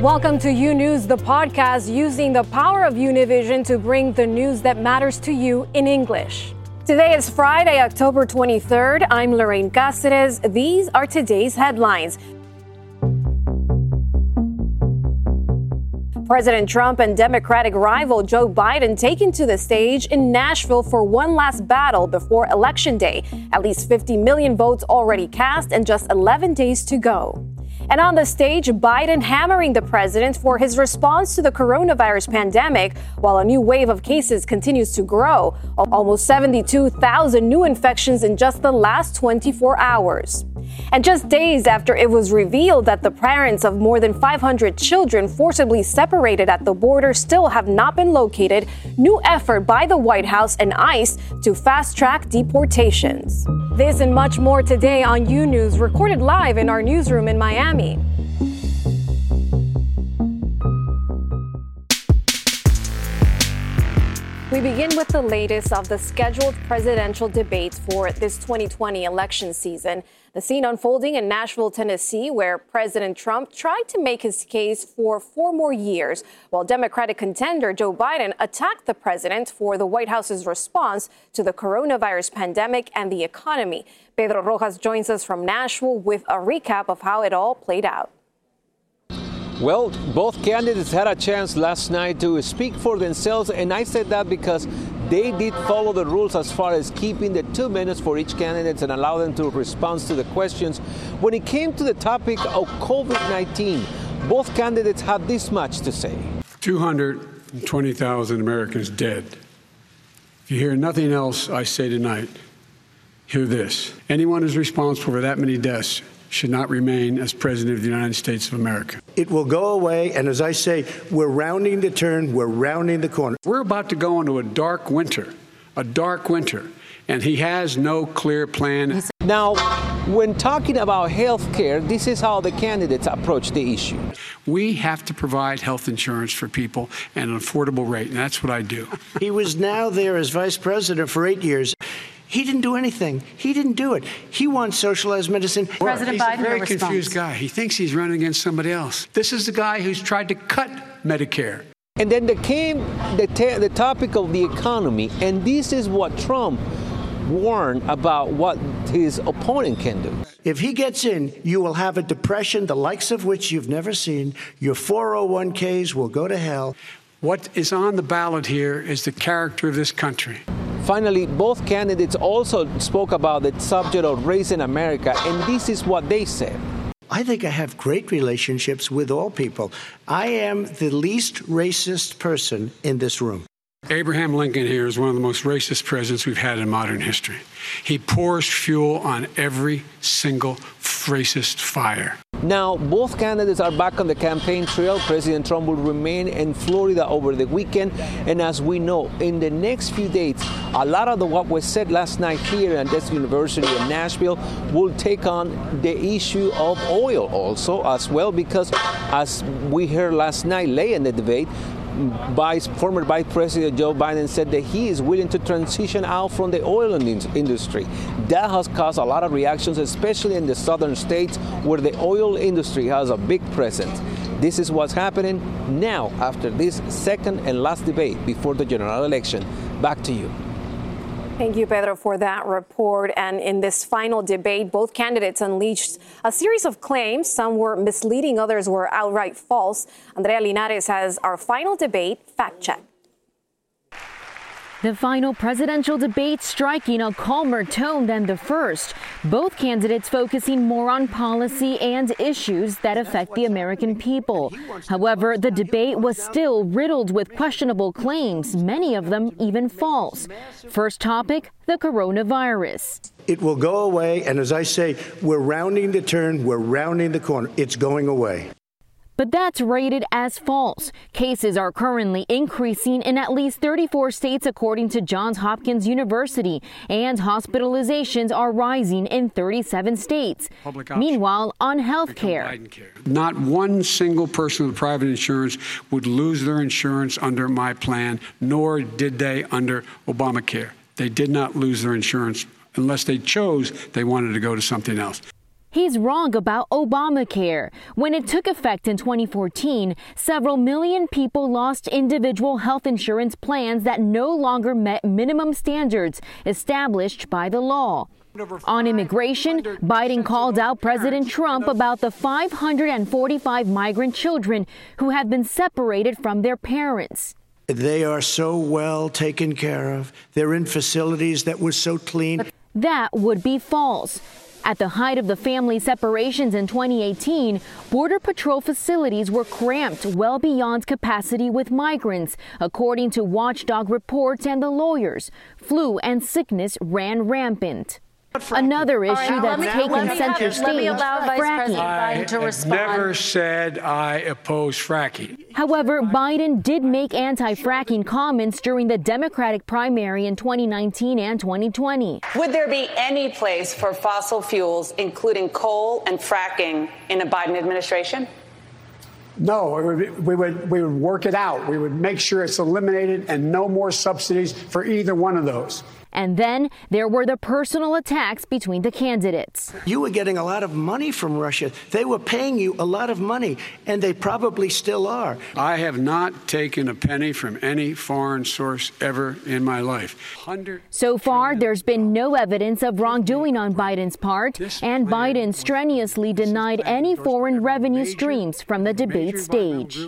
Welcome to U News, the podcast using the power of Univision to bring the news that matters to you in English. Today is Friday, October 23rd. I'm Lorraine Cáceres. These are today's headlines. President Trump and Democratic rival Joe Biden taken to the stage in Nashville for one last battle before Election Day. At least 50 million votes already cast and just 11 days to go. And on the stage, Biden hammering the president for his response to the coronavirus pandemic while a new wave of cases continues to grow. Almost 72,000 new infections in just the last 24 hours. And just days after it was revealed that the parents of more than 500 children forcibly separated at the border still have not been located, new effort by the White House and ICE to fast track deportations. This and much more today on U News, recorded live in our newsroom in Miami. We begin with the latest of the scheduled presidential debates for this 2020 election season. The scene unfolding in Nashville, Tennessee, where President Trump tried to make his case for four more years, while Democratic contender Joe Biden attacked the president for the White House's response to the coronavirus pandemic and the economy. Pedro Rojas joins us from Nashville with a recap of how it all played out. Well, both candidates had a chance last night to speak for themselves, and I said that because they did follow the rules as far as keeping the two minutes for each candidate and allow them to respond to the questions. When it came to the topic of COVID 19, both candidates had this much to say 220,000 Americans dead. If you hear nothing else I say tonight, hear this. Anyone who's responsible for that many deaths should not remain as President of the United States of America. It will go away, and as I say, we're rounding the turn, we're rounding the corner. We're about to go into a dark winter, a dark winter, and he has no clear plan. Now, when talking about health care, this is how the candidates approach the issue. We have to provide health insurance for people at an affordable rate, and that's what I do. He was now there as vice president for eight years. He didn't do anything. He didn't do it. He wants socialized medicine. President he's Biden, a very confused response. guy. He thinks he's running against somebody else. This is the guy who's tried to cut Medicare. And then there came the, ta- the topic of the economy, and this is what Trump warned about what his opponent can do. If he gets in, you will have a depression the likes of which you've never seen. Your 401ks will go to hell. What is on the ballot here is the character of this country. Finally, both candidates also spoke about the subject of race in America, and this is what they said. I think I have great relationships with all people. I am the least racist person in this room. Abraham Lincoln here is one of the most racist presidents we've had in modern history. He pours fuel on every single racist fire. Now, both candidates are back on the campaign trail. President Trump will remain in Florida over the weekend. And as we know, in the next few days, a lot of the, what was said last night here at this university in Nashville will take on the issue of oil also as well, because as we heard last night late in the debate, Vice, former Vice President Joe Biden said that he is willing to transition out from the oil industry. That has caused a lot of reactions, especially in the southern states where the oil industry has a big presence. This is what's happening now after this second and last debate before the general election. Back to you. Thank you, Pedro, for that report. And in this final debate, both candidates unleashed a series of claims. Some were misleading, others were outright false. Andrea Linares has our final debate fact check. The final presidential debate striking a calmer tone than the first. Both candidates focusing more on policy and issues that affect the American people. However, the debate was still riddled with questionable claims, many of them even false. First topic the coronavirus. It will go away, and as I say, we're rounding the turn, we're rounding the corner. It's going away. But that's rated as false. Cases are currently increasing in at least 34 states, according to Johns Hopkins University, and hospitalizations are rising in 37 states. Public. Meanwhile, on health care. Not one single person with private insurance would lose their insurance under my plan, nor did they under Obamacare. They did not lose their insurance unless they chose they wanted to go to something else. He's wrong about Obamacare. When it took effect in 2014, several million people lost individual health insurance plans that no longer met minimum standards established by the law. On immigration, Biden called out President Trump about the 545 migrant children who have been separated from their parents. They are so well taken care of. They're in facilities that were so clean. That would be false. At the height of the family separations in 2018, Border Patrol facilities were cramped well beyond capacity with migrants, according to watchdog reports and the lawyers. Flu and sickness ran rampant. Another issue right, that's me, taken center stage, let me allow Vice fracking. I to respond. never said I oppose fracking. However, Biden did make anti-fracking comments during the Democratic primary in 2019 and 2020. Would there be any place for fossil fuels, including coal and fracking, in a Biden administration? No, would, we would we would work it out. We would make sure it's eliminated and no more subsidies for either one of those. And then there were the personal attacks between the candidates. You were getting a lot of money from Russia. They were paying you a lot of money, and they probably still are. I have not taken a penny from any foreign source ever in my life. So far, there's been no evidence of wrongdoing on Biden's part, and Biden strenuously denied any foreign revenue streams from the debate stage.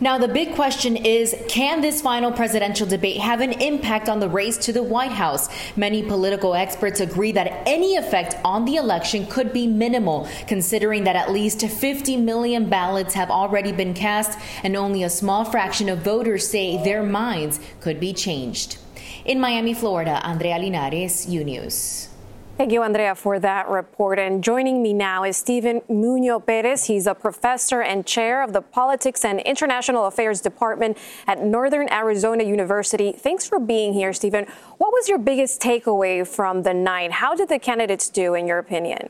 Now, the big question is can this final presidential debate have an impact on the race to the White House? Many political experts agree that any effect on the election could be minimal, considering that at least 50 million ballots have already been cast and only a small fraction of voters say their minds could be changed. In Miami, Florida, Andrea Linares, U News. Thank you, Andrea, for that report. And joining me now is Stephen Nuño Perez. He's a professor and chair of the Politics and International Affairs Department at Northern Arizona University. Thanks for being here, Stephen. What was your biggest takeaway from the night? How did the candidates do, in your opinion?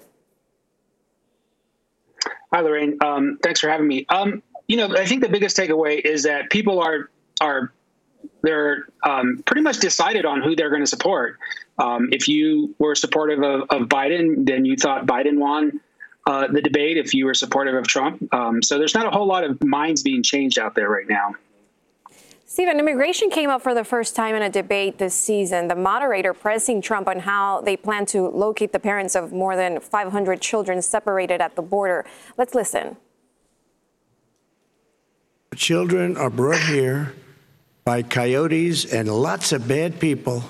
Hi, Lorraine. Um, thanks for having me. Um, you know, I think the biggest takeaway is that people are are they're um, pretty much decided on who they're going to support. Um, if you were supportive of, of, Biden, then you thought Biden won uh, the debate. If you were supportive of Trump, um, so there's not a whole lot of minds being changed out there right now. Stephen, immigration came up for the first time in a debate this season. The moderator pressing Trump on how they plan to locate the parents of more than 500 children separated at the border. Let's listen. Children are brought here by coyotes and lots of bad people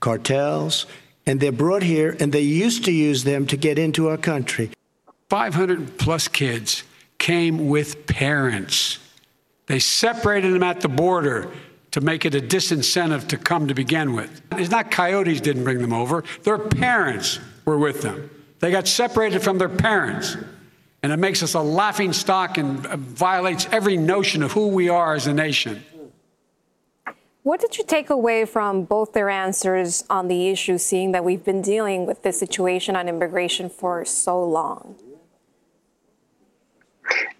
cartels, and they're brought here, and they used to use them to get into our country. 500 plus kids came with parents. They separated them at the border to make it a disincentive to come to begin with. It's not coyotes didn't bring them over, their parents were with them. They got separated from their parents. And it makes us a laughing stock and violates every notion of who we are as a nation. What did you take away from both their answers on the issue, seeing that we've been dealing with this situation on immigration for so long?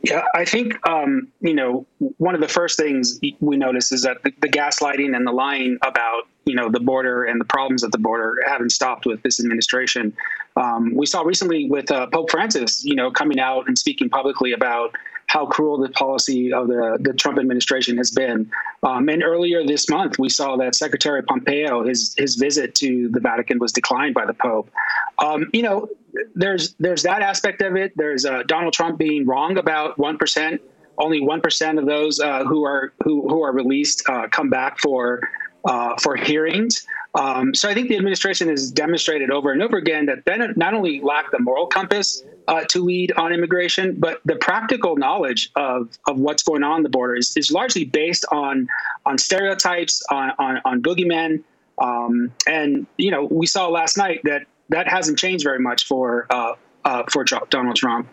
Yeah, I think um, you know one of the first things we notice is that the, the, gaslighting and the lying about you know the border and the problems at the border haven't stopped with this administration. Um, we saw recently with uh, Pope Francis, you know, coming out and speaking publicly about how cruel the policy of the, the Trump administration has been. Um, and earlier this month, we saw that Secretary Pompeo, his his visit to the Vatican was declined by the Pope. Um, you know, there's there's that aspect of it. There's uh, Donald Trump being wrong about one percent. Only one percent of those uh, who are who who are released uh, come back for uh, for hearings. Um, so I think the administration has demonstrated over and over again that they not only lack the moral compass uh, to lead on immigration, but the practical knowledge of, of what's going on, on the border is, is largely based on on stereotypes, on on, on boogeymen, um, and you know we saw last night that that hasn't changed very much for uh, uh, for Donald Trump.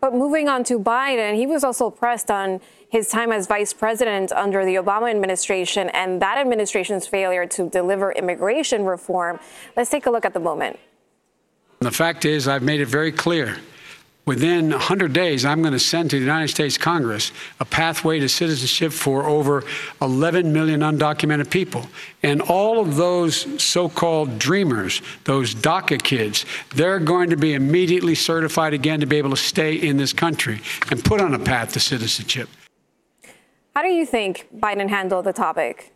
But moving on to Biden, he was also pressed on his time as vice president under the Obama administration and that administration's failure to deliver immigration reform. Let's take a look at the moment. The fact is, I've made it very clear within 100 days, I'm going to send to the United States Congress a pathway to citizenship for over 11 million undocumented people. And all of those so called dreamers, those DACA kids, they're going to be immediately certified again to be able to stay in this country and put on a path to citizenship. How do you think Biden handled the topic?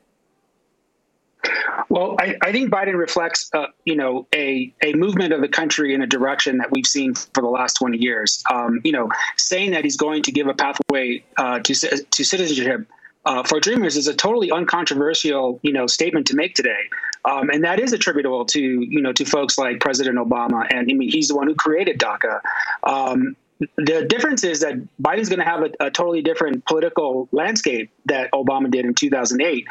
Well, I, I, think Biden reflects, uh, you know, a, a movement of the country in a direction that we've seen for the last 20 years. Um, you know, saying that he's going to give a pathway uh, to, to citizenship uh, for Dreamers is a totally uncontroversial, you know, statement to make today, um, and that is attributable to, you know, to folks like President Obama, and I mean, he's the one who created DACA. Um, the difference is that Biden's going to have a, a, totally different political landscape that Obama did in 2008.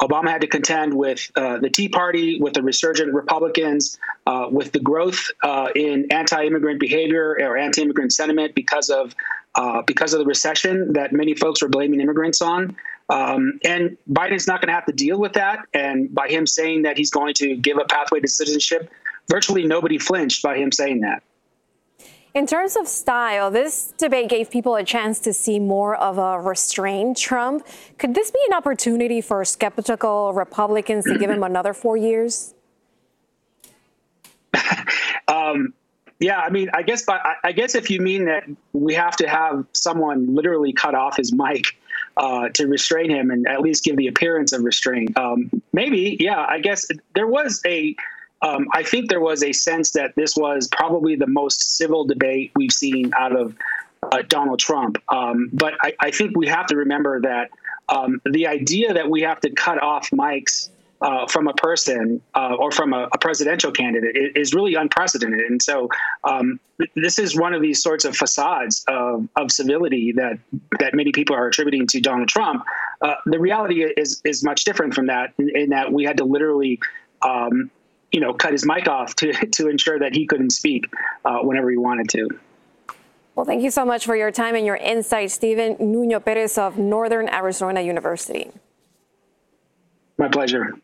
Obama had to contend with uh, the Tea Party, with the resurgent Republicans, uh, with the growth uh, in anti-immigrant behavior or anti-immigrant sentiment because of uh, because of the recession that many folks were blaming immigrants on. Um, and Biden's not going to have to deal with that. And by him saying that he's going to give a pathway to citizenship, virtually nobody flinched by him saying that. In terms of style, this debate gave people a chance to see more of a restrained Trump. Could this be an opportunity for skeptical Republicans to give him another four years? um, yeah, I mean, I guess, I guess if you mean that we have to have someone literally cut off his mic uh, to restrain him and at least give the appearance of restraint, um, maybe, yeah, I guess there was a um, I think there was a sense that this was probably the most civil debate we've seen out of uh, Donald Trump. Um, but I, I, think we have to remember that um, the idea that we have to cut off mics uh, from a person uh, or from a, a, presidential candidate is really unprecedented. And so um, this is one of these sorts of facades of, of, civility that that many people are attributing to Donald Trump. Uh, the reality is is much different from that, in, in that we had to literally um, you know, cut his mic off to, to ensure that he couldn't speak uh, whenever he wanted to. Well, thank you so much for your time and your insight, Stephen Nuño Perez of Northern Arizona University. My pleasure.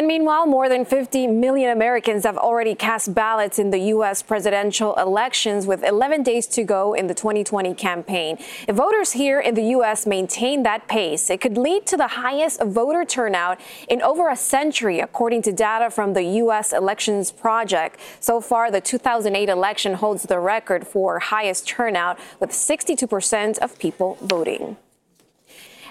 And meanwhile, more than 50 million Americans have already cast ballots in the U.S. presidential elections with 11 days to go in the 2020 campaign. If voters here in the U.S. maintain that pace, it could lead to the highest voter turnout in over a century, according to data from the U.S. Elections Project. So far, the 2008 election holds the record for highest turnout, with 62% of people voting.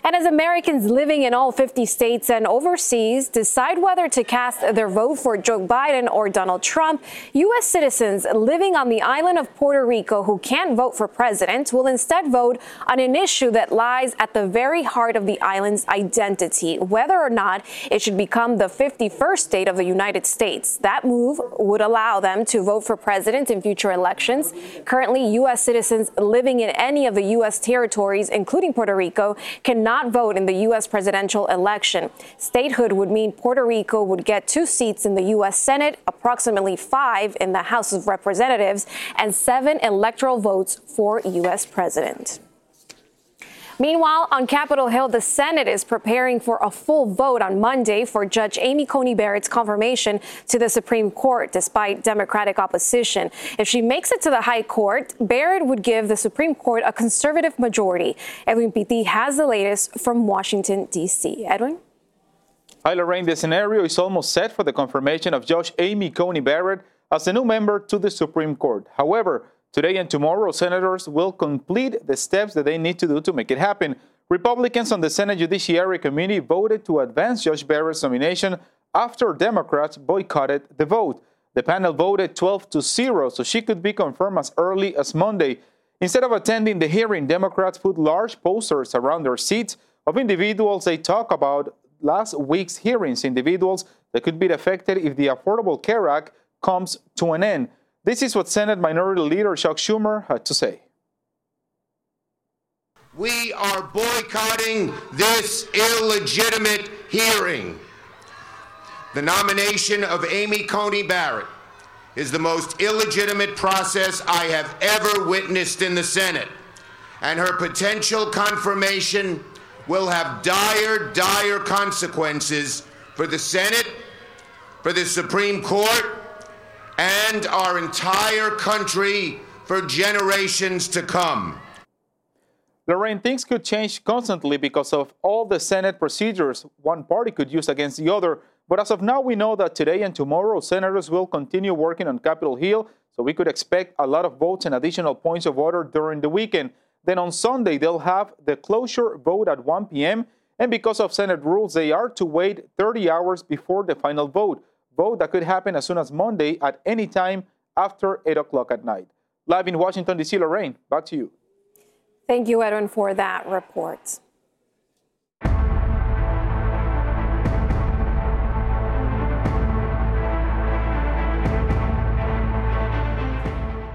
And as Americans living in all 50 states and overseas decide whether to cast their vote for Joe Biden or Donald Trump, U.S. citizens living on the island of Puerto Rico who can't vote for president will instead vote on an issue that lies at the very heart of the island's identity, whether or not it should become the 51st state of the United States. That move would allow them to vote for president in future elections. Currently, U.S. citizens living in any of the U.S. territories, including Puerto Rico, cannot not vote in the U.S. presidential election. Statehood would mean Puerto Rico would get two seats in the U.S. Senate, approximately five in the House of Representatives, and seven electoral votes for U.S. president. Meanwhile, on Capitol Hill, the Senate is preparing for a full vote on Monday for Judge Amy Coney Barrett's confirmation to the Supreme Court, despite Democratic opposition. If she makes it to the High Court, Barrett would give the Supreme Court a conservative majority. Edwin Pitti has the latest from Washington, D.C. Edwin? Hi, Lorraine. The scenario is almost set for the confirmation of Judge Amy Coney Barrett as the new member to the Supreme Court. However, Today and tomorrow, senators will complete the steps that they need to do to make it happen. Republicans on the Senate Judiciary Committee voted to advance Judge Barrett's nomination after Democrats boycotted the vote. The panel voted 12 to 0, so she could be confirmed as early as Monday. Instead of attending the hearing, Democrats put large posters around their seats of individuals they talk about last week's hearings, individuals that could be affected if the Affordable Care Act comes to an end. This is what Senate Minority Leader Chuck Schumer had to say. We are boycotting this illegitimate hearing. The nomination of Amy Coney Barrett is the most illegitimate process I have ever witnessed in the Senate. And her potential confirmation will have dire, dire consequences for the Senate, for the Supreme Court, and our entire country for generations to come. Lorraine, things could change constantly because of all the Senate procedures one party could use against the other. But as of now, we know that today and tomorrow, senators will continue working on Capitol Hill, so we could expect a lot of votes and additional points of order during the weekend. Then on Sunday, they'll have the cloture vote at 1 p.m. And because of Senate rules, they are to wait 30 hours before the final vote. Vote that could happen as soon as Monday at any time after 8 o'clock at night. Live in Washington, D.C., Lorraine, back to you. Thank you, Edwin, for that report.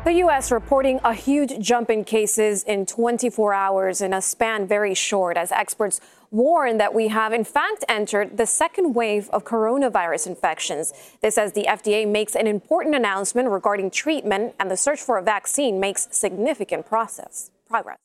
The U.S. reporting a huge jump in cases in 24 hours in a span very short as experts warn that we have in fact entered the second wave of coronavirus infections. This as the FDA makes an important announcement regarding treatment and the search for a vaccine makes significant process progress.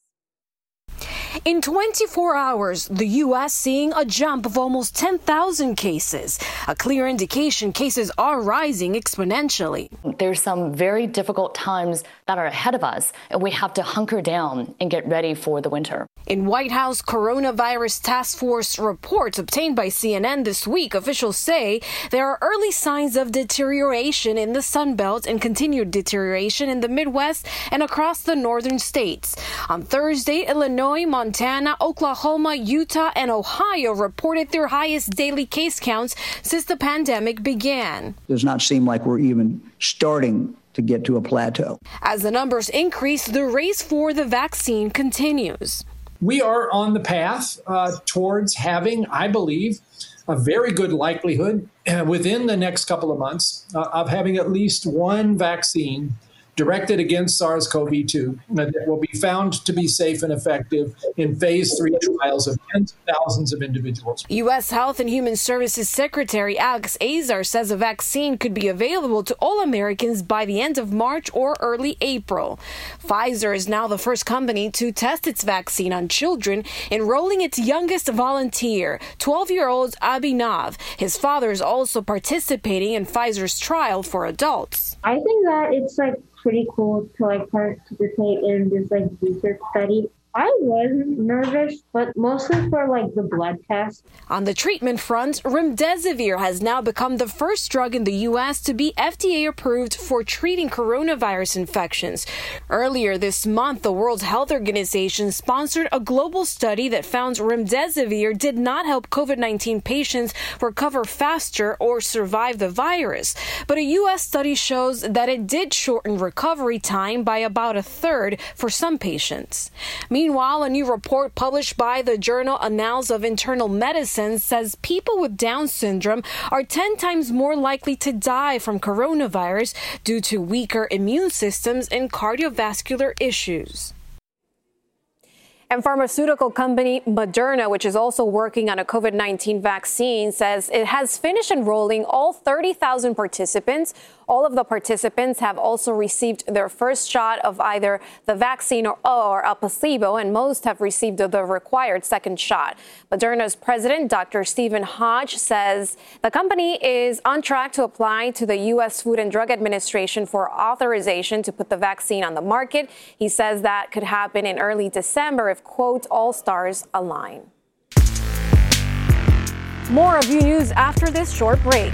In 24 hours, the U.S. seeing a jump of almost 10,000 cases, a clear indication cases are rising exponentially. There's some very difficult times that are ahead of us, and we have to hunker down and get ready for the winter. In White House Coronavirus Task Force reports obtained by CNN this week, officials say there are early signs of deterioration in the Sun Belt and continued deterioration in the Midwest and across the northern states. On Thursday, Illinois, Montana, Oklahoma, Utah, and Ohio reported their highest daily case counts since the pandemic began. It does not seem like we're even starting to get to a plateau. As the numbers increase, the race for the vaccine continues. We are on the path uh, towards having, I believe, a very good likelihood uh, within the next couple of months uh, of having at least one vaccine directed against SARS CoV 2 that will be found to be safe and effective in phase three trials of tens of thousands of individuals. U.S. Health and Human Services Secretary Alex Azar says a vaccine could be available to all Americans by the end of March or early April. Pfizer is now the first company to test its vaccine on children, enrolling its youngest volunteer, 12 year old Abhinav. His father is also participating in Pfizer's trial for adults. I think that it's like pretty cool to like participate in this like research study I was nervous, but mostly for like the blood test. On the treatment front, remdesivir has now become the first drug in the U.S. to be FDA approved for treating coronavirus infections. Earlier this month, the World Health Organization sponsored a global study that found remdesivir did not help COVID 19 patients recover faster or survive the virus. But a U.S. study shows that it did shorten recovery time by about a third for some patients. Meanwhile, a new report published by the journal Annals of Internal Medicine says people with Down syndrome are 10 times more likely to die from coronavirus due to weaker immune systems and cardiovascular issues. And pharmaceutical company Moderna, which is also working on a COVID 19 vaccine, says it has finished enrolling all 30,000 participants. All of the participants have also received their first shot of either the vaccine or, or a placebo, and most have received the required second shot. Moderna's president, Dr. Stephen Hoge, says the company is on track to apply to the U.S. Food and Drug Administration for authorization to put the vaccine on the market. He says that could happen in early December if, quote, all stars align. More of you news after this short break.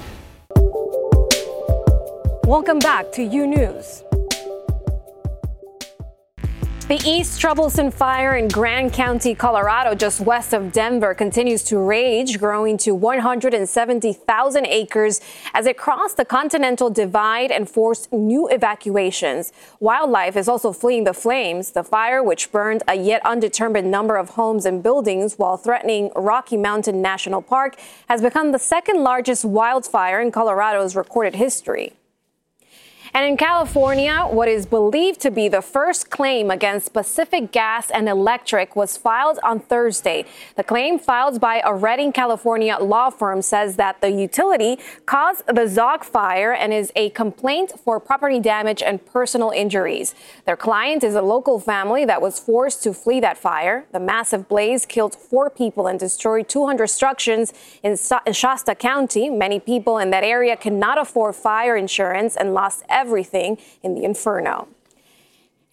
Welcome back to U News. The East Troublesome Fire in Grand County, Colorado, just west of Denver, continues to rage, growing to 170,000 acres as it crossed the Continental Divide and forced new evacuations. Wildlife is also fleeing the flames. The fire, which burned a yet undetermined number of homes and buildings while threatening Rocky Mountain National Park, has become the second largest wildfire in Colorado's recorded history. And in California, what is believed to be the first claim against Pacific Gas and Electric was filed on Thursday. The claim filed by a Redding, California law firm says that the utility caused the Zogg fire and is a complaint for property damage and personal injuries. Their client is a local family that was forced to flee that fire. The massive blaze killed four people and destroyed 200 structures in Shasta County. Many people in that area cannot afford fire insurance and lost everything in the inferno.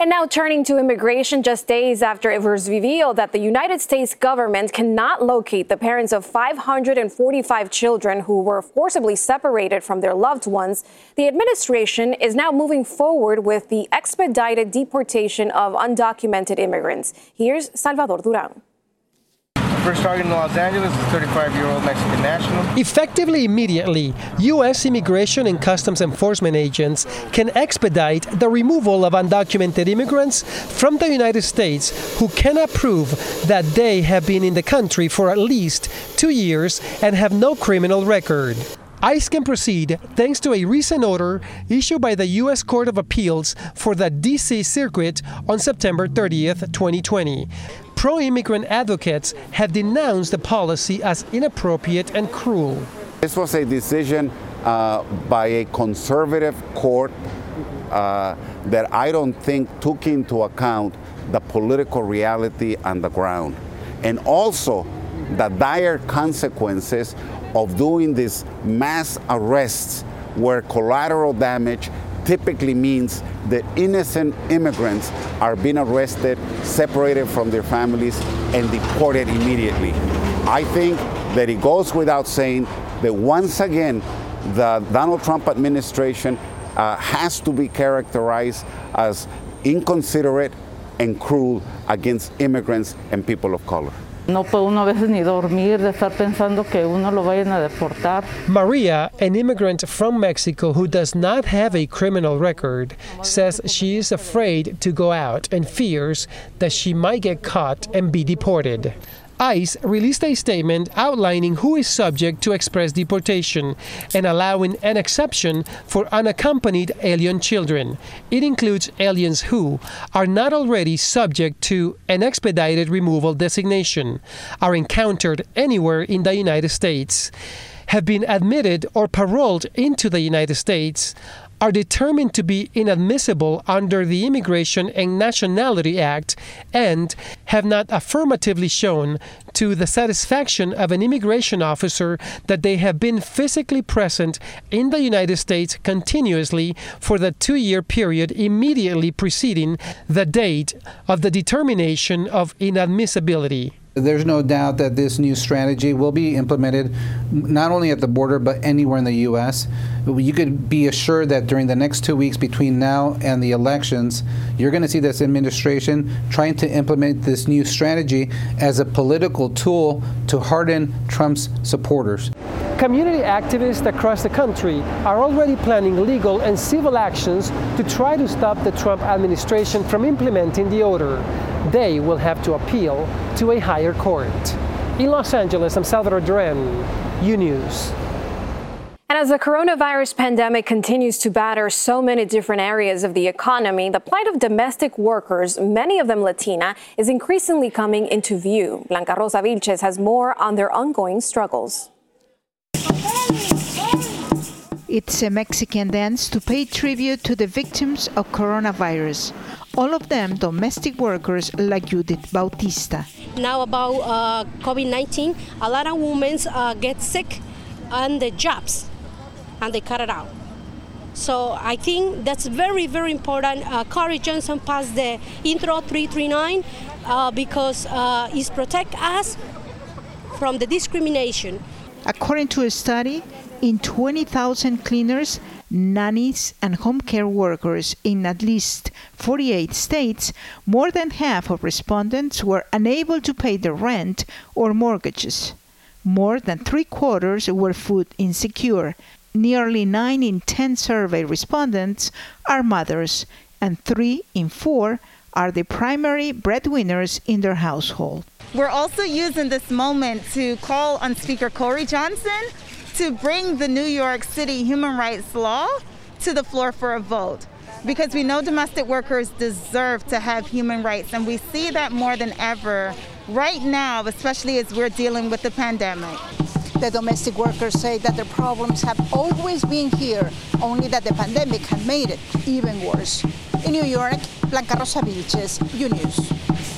And now turning to immigration, just days after it was revealed that the United States government cannot locate the parents of 545 children who were forcibly separated from their loved ones, the administration is now moving forward with the expedited deportation of undocumented immigrants. Here's Salvador Duran. First target in Los Angeles is 35-year-old Mexican national. Effectively immediately, U.S. Immigration and Customs Enforcement agents can expedite the removal of undocumented immigrants from the United States who cannot prove that they have been in the country for at least two years and have no criminal record. ICE can proceed thanks to a recent order issued by the U.S. Court of Appeals for the D.C. Circuit on September 30th, 2020 pro immigrant advocates have denounced the policy as inappropriate and cruel. This was a decision uh, by a conservative court uh, that I don't think took into account the political reality on the ground and also the dire consequences of doing these mass arrests where collateral damage typically means that innocent immigrants are being arrested, separated from their families, and deported immediately. I think that it goes without saying that once again, the Donald Trump administration uh, has to be characterized as inconsiderate and cruel against immigrants and people of color. No puede uno a veces ni dormir de estar pensando que uno lo vayan a deportar. Maria, an immigrant from Mexico who does not have a criminal record, says she is afraid to go out and fears that she might get caught and be deported. ICE released a statement outlining who is subject to express deportation and allowing an exception for unaccompanied alien children. It includes aliens who are not already subject to an expedited removal designation, are encountered anywhere in the United States, have been admitted or paroled into the United States, are determined to be inadmissible under the Immigration and Nationality Act and have not affirmatively shown to the satisfaction of an immigration officer that they have been physically present in the United States continuously for the two year period immediately preceding the date of the determination of inadmissibility. There's no doubt that this new strategy will be implemented not only at the border but anywhere in the U.S. You could be assured that during the next two weeks between now and the elections, you're going to see this administration trying to implement this new strategy as a political tool to harden Trump's supporters. Community activists across the country are already planning legal and civil actions to try to stop the Trump administration from implementing the order. They will have to appeal to a higher court. In Los Angeles, I'm Salvador Duran, U News. And as the coronavirus pandemic continues to batter so many different areas of the economy, the plight of domestic workers, many of them Latina, is increasingly coming into view. Blanca Rosa Vilches has more on their ongoing struggles. It's a Mexican dance to pay tribute to the victims of coronavirus. All of them domestic workers like Judith Bautista. Now about uh, COVID-19, a lot of women uh, get sick on the jobs and they cut it out. So I think that's very, very important. Uh, Corey Johnson passed the Intro 339 uh, because uh, it protect us from the discrimination. According to a study, in 20,000 cleaners, nannies, and home care workers in at least 48 states, more than half of respondents were unable to pay their rent or mortgages. More than three quarters were food insecure. Nearly 9 in 10 survey respondents are mothers, and 3 in 4 are the primary breadwinners in their household. We're also using this moment to call on Speaker Corey Johnson to bring the New York City human rights law to the floor for a vote because we know domestic workers deserve to have human rights, and we see that more than ever right now, especially as we're dealing with the pandemic. The domestic workers say that their problems have always been here, only that the pandemic had made it even worse. In New York, Blanca Rosa Vilches, U News.